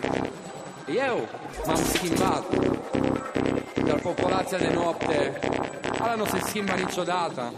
brat. Eu m-am schimbat. Dar populația de noapte, ala nu se schimbă niciodată.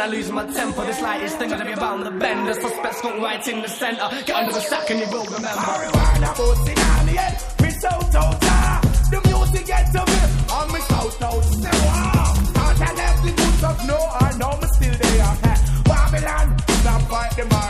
I lose my temper. The slightest thing gonna be bound to bend. The suspect's got right in the centre. Get under the sack and you will remember. The music gets to me. I'm. Can't I the of no, I know me still there. Babylon, stop fighting, man.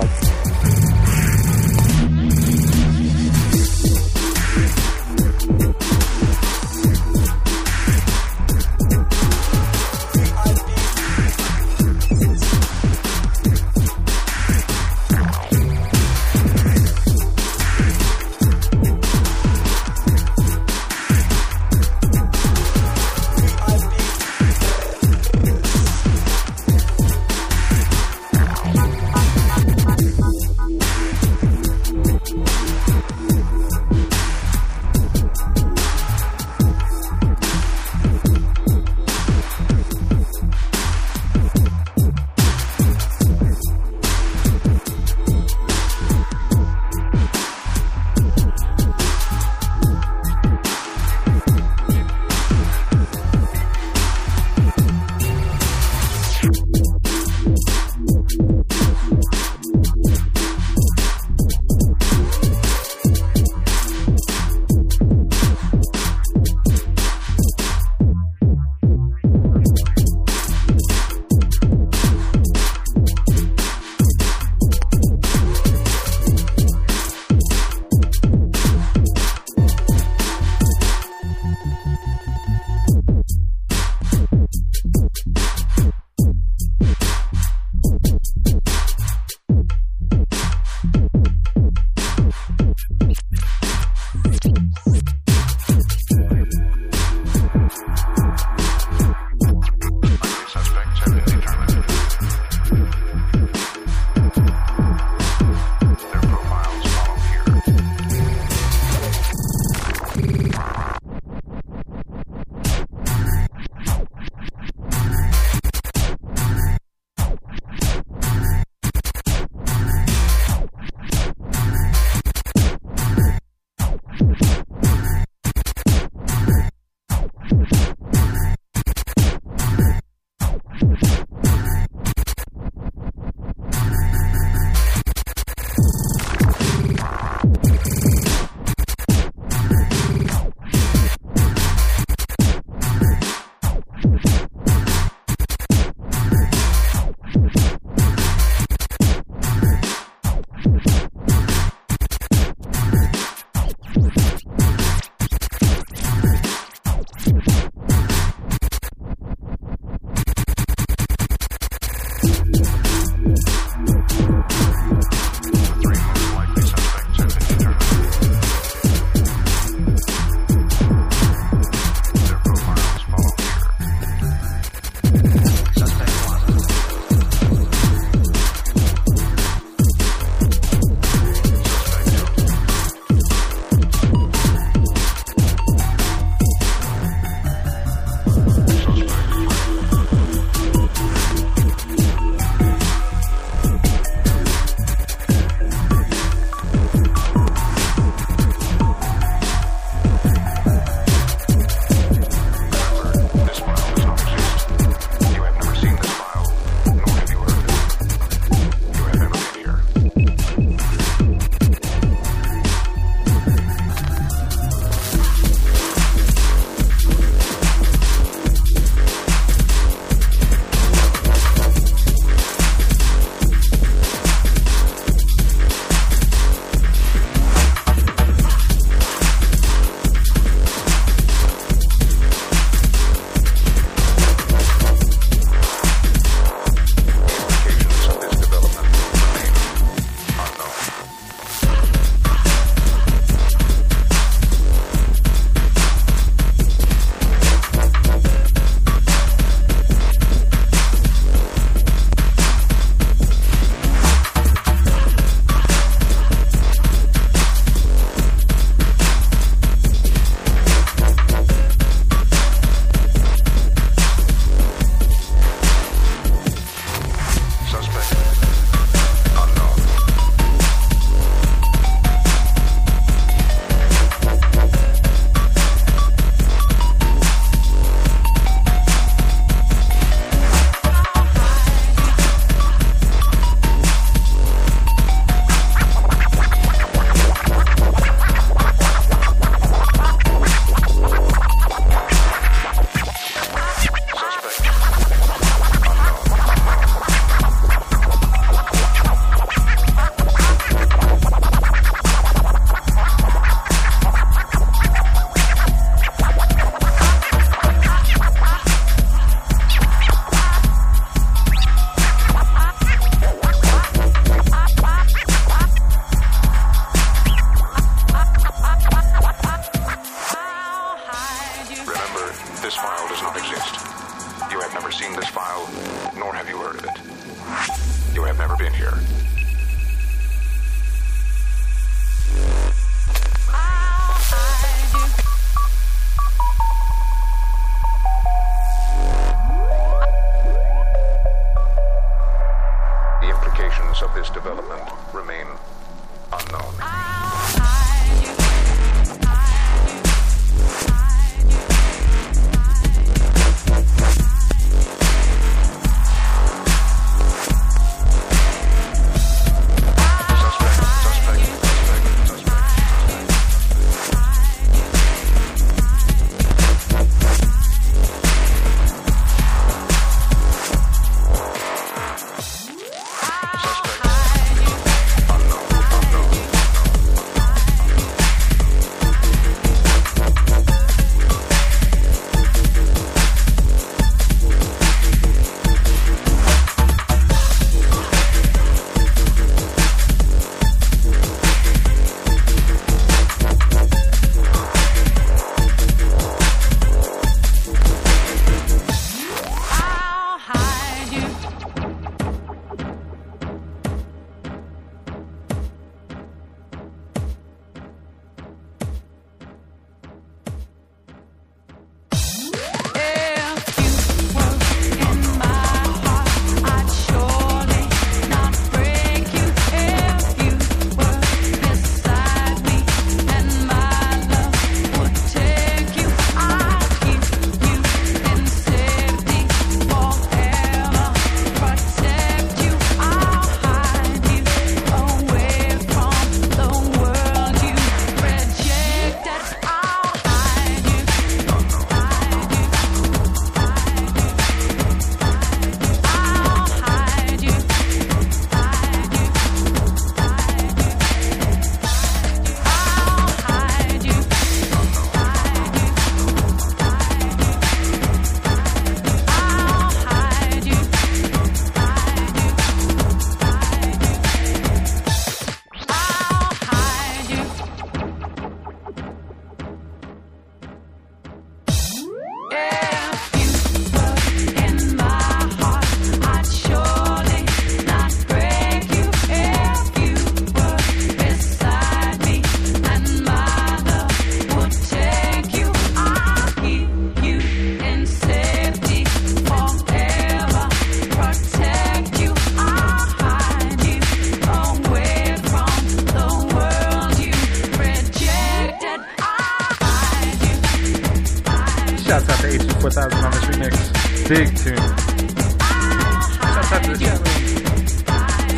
Thank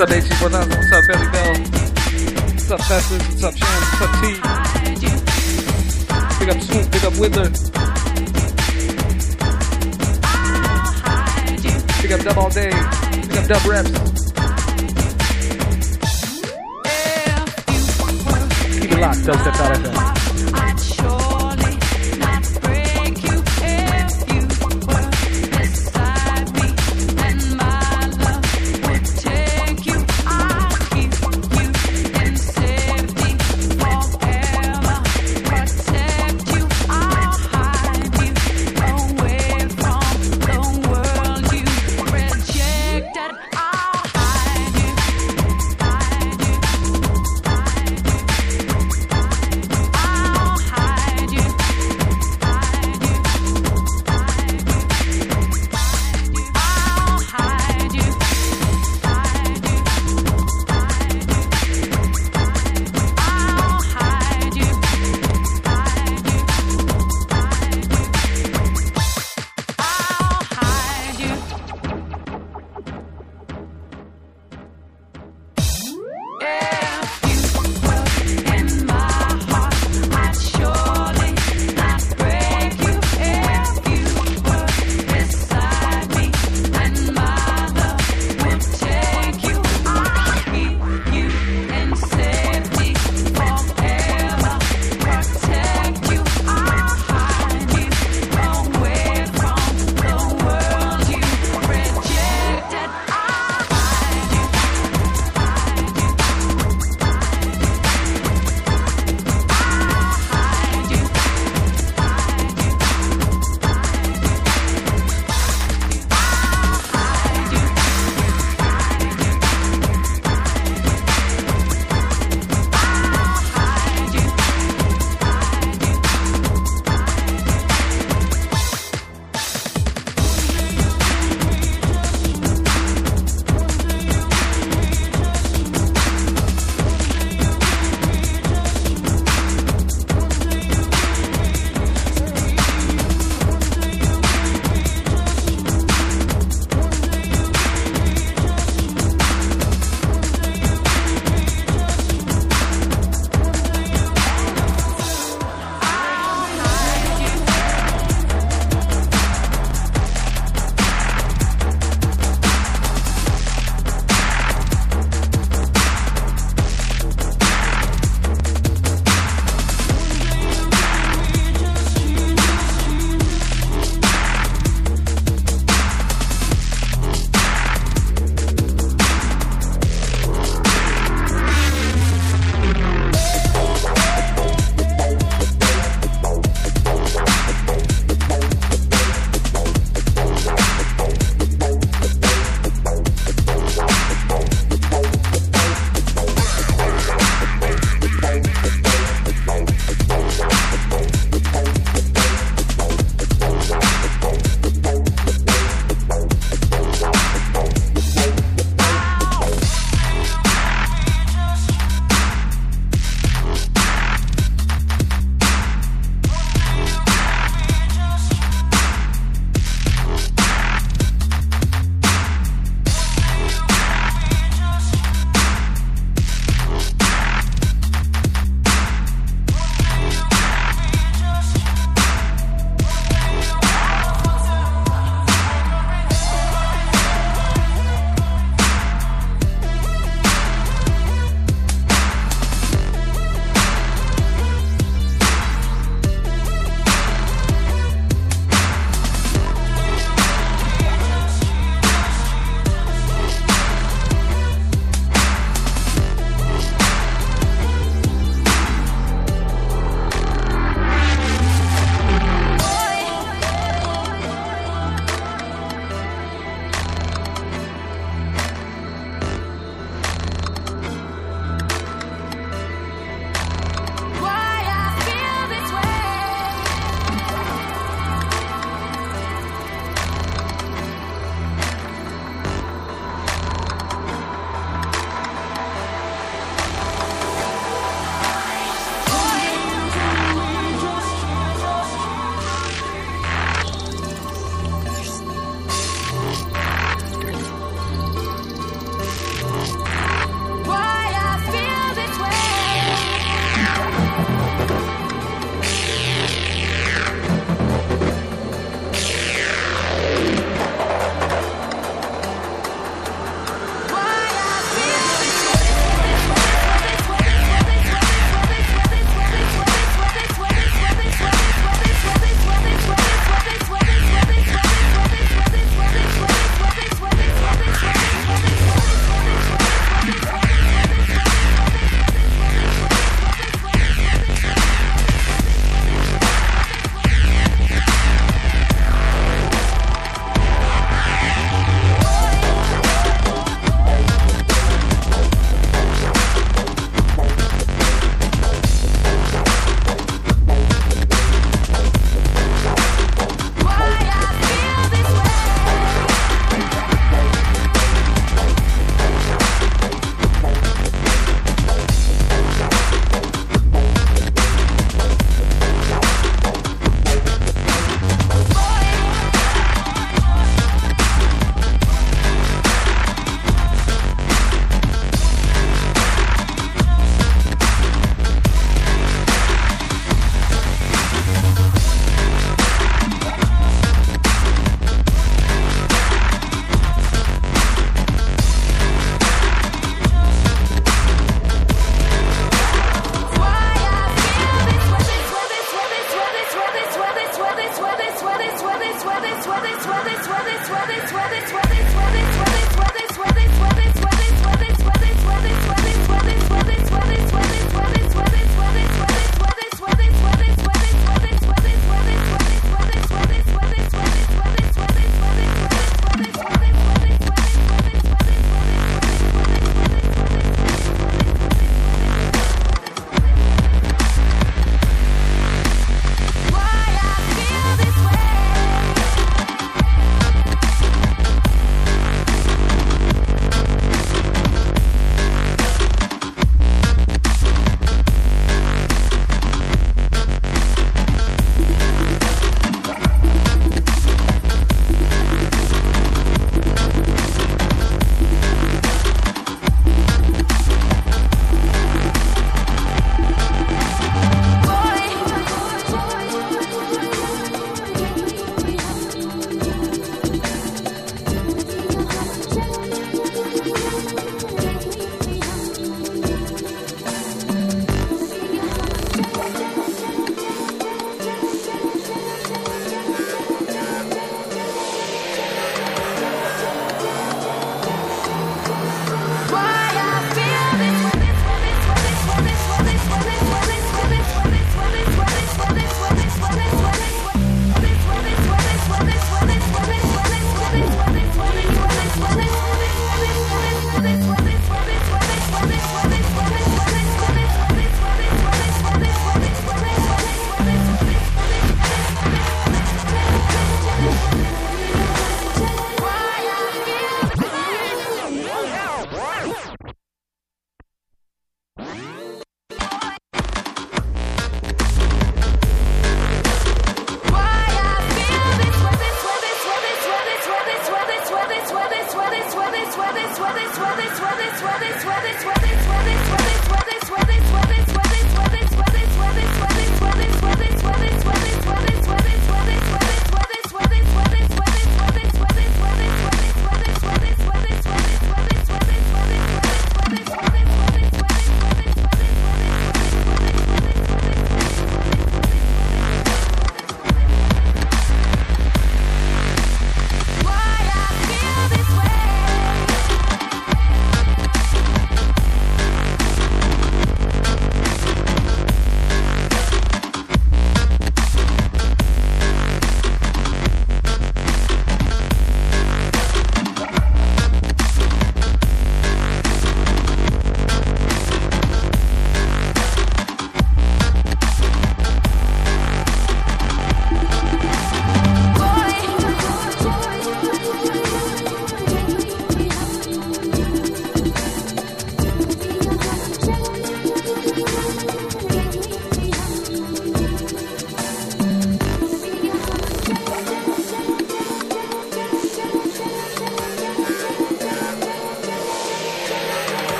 What's up, H4000? What's up, Belly Bell? What's up, Festus? What's up, Shams? What's up, T? Big up Swoop. Big up Wither. Big up Dub All Day. Big up Dub Reps. Keep it locked. Dubstep.fm.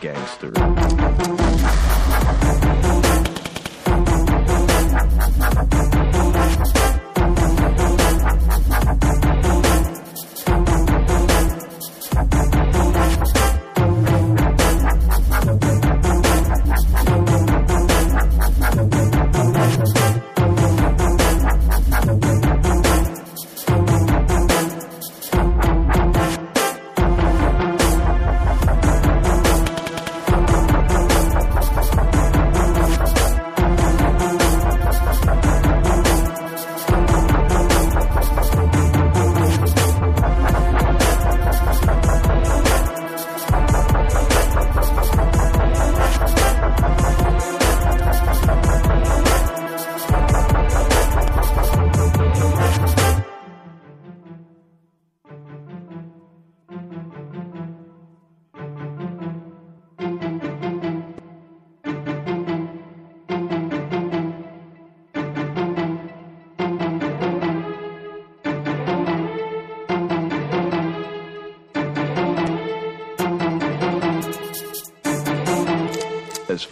gangster.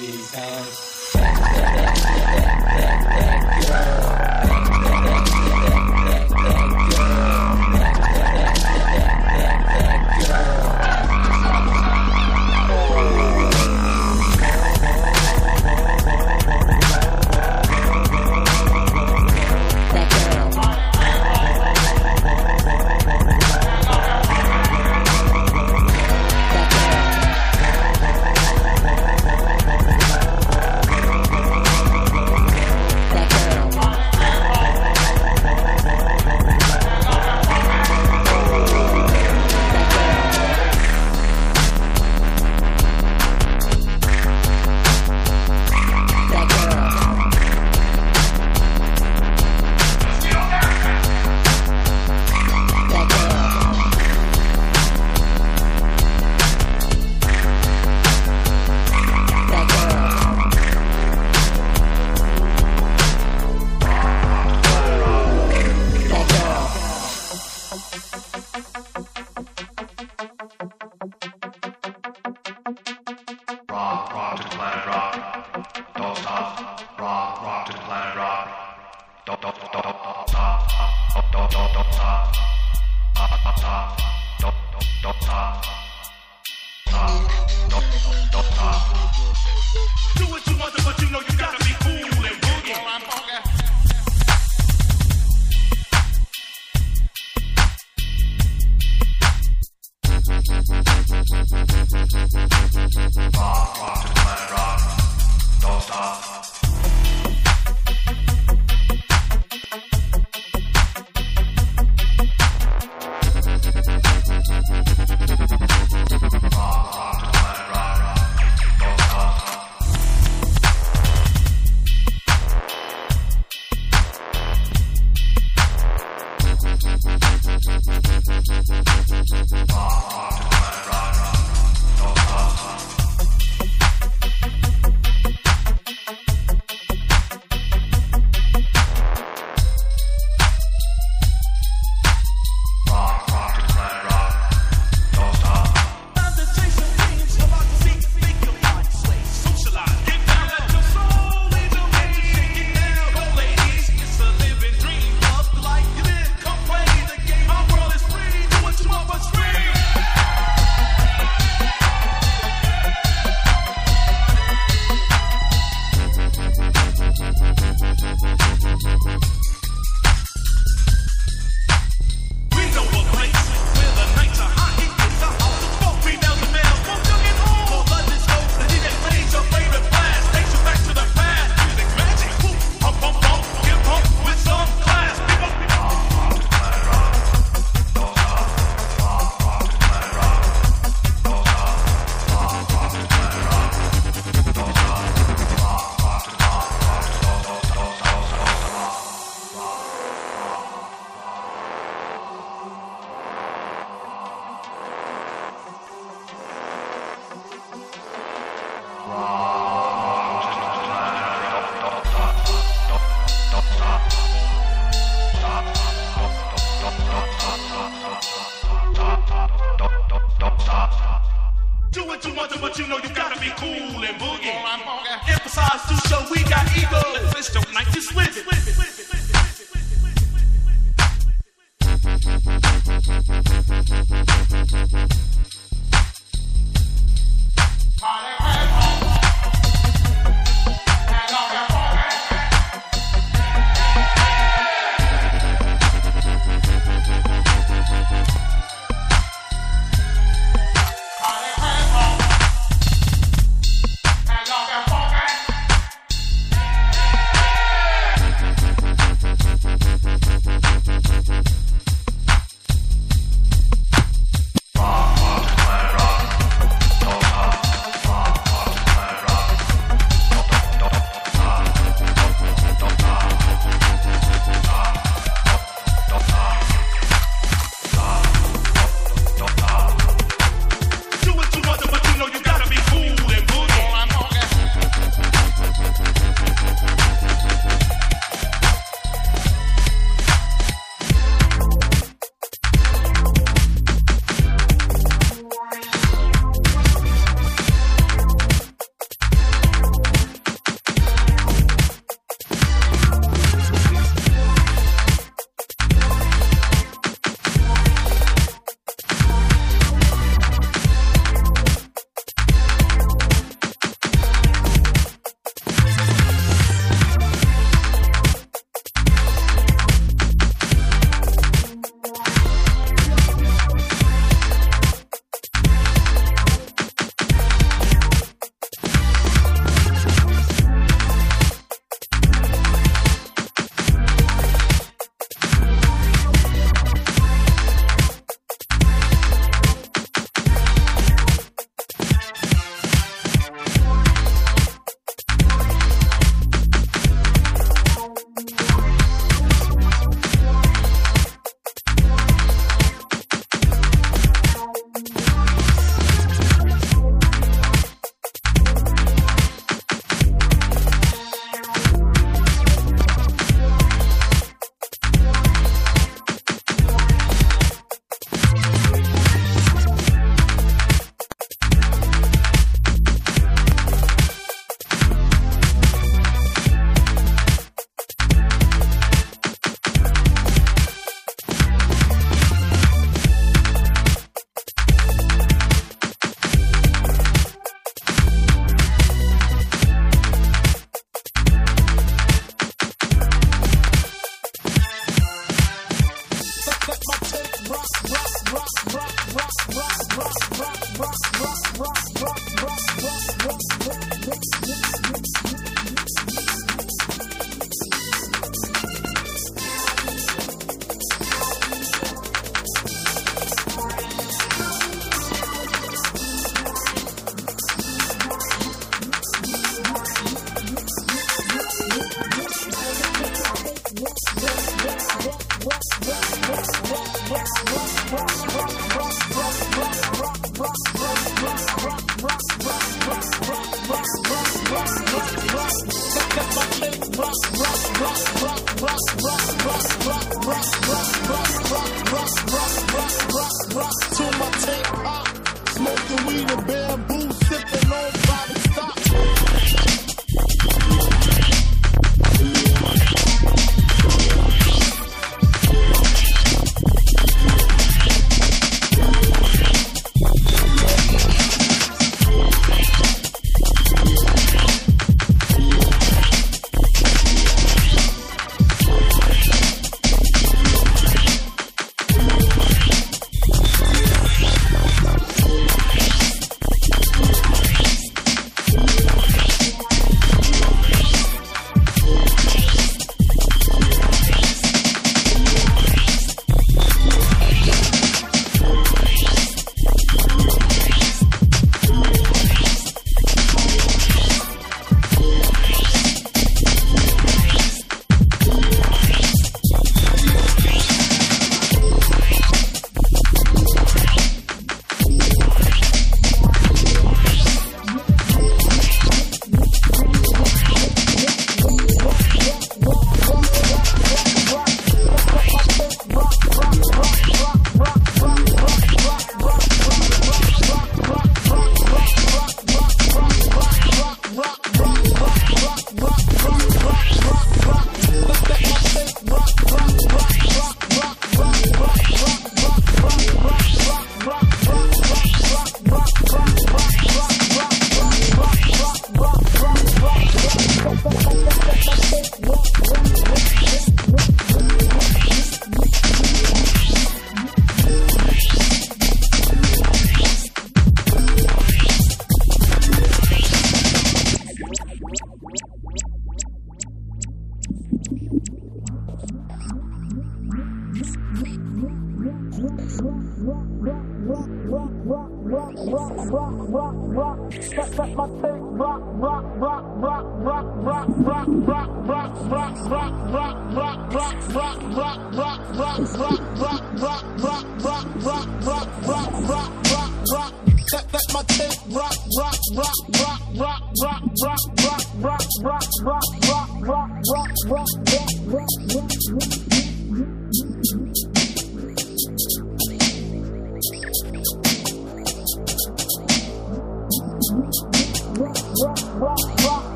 peace out. Do what you want to,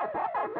Oh,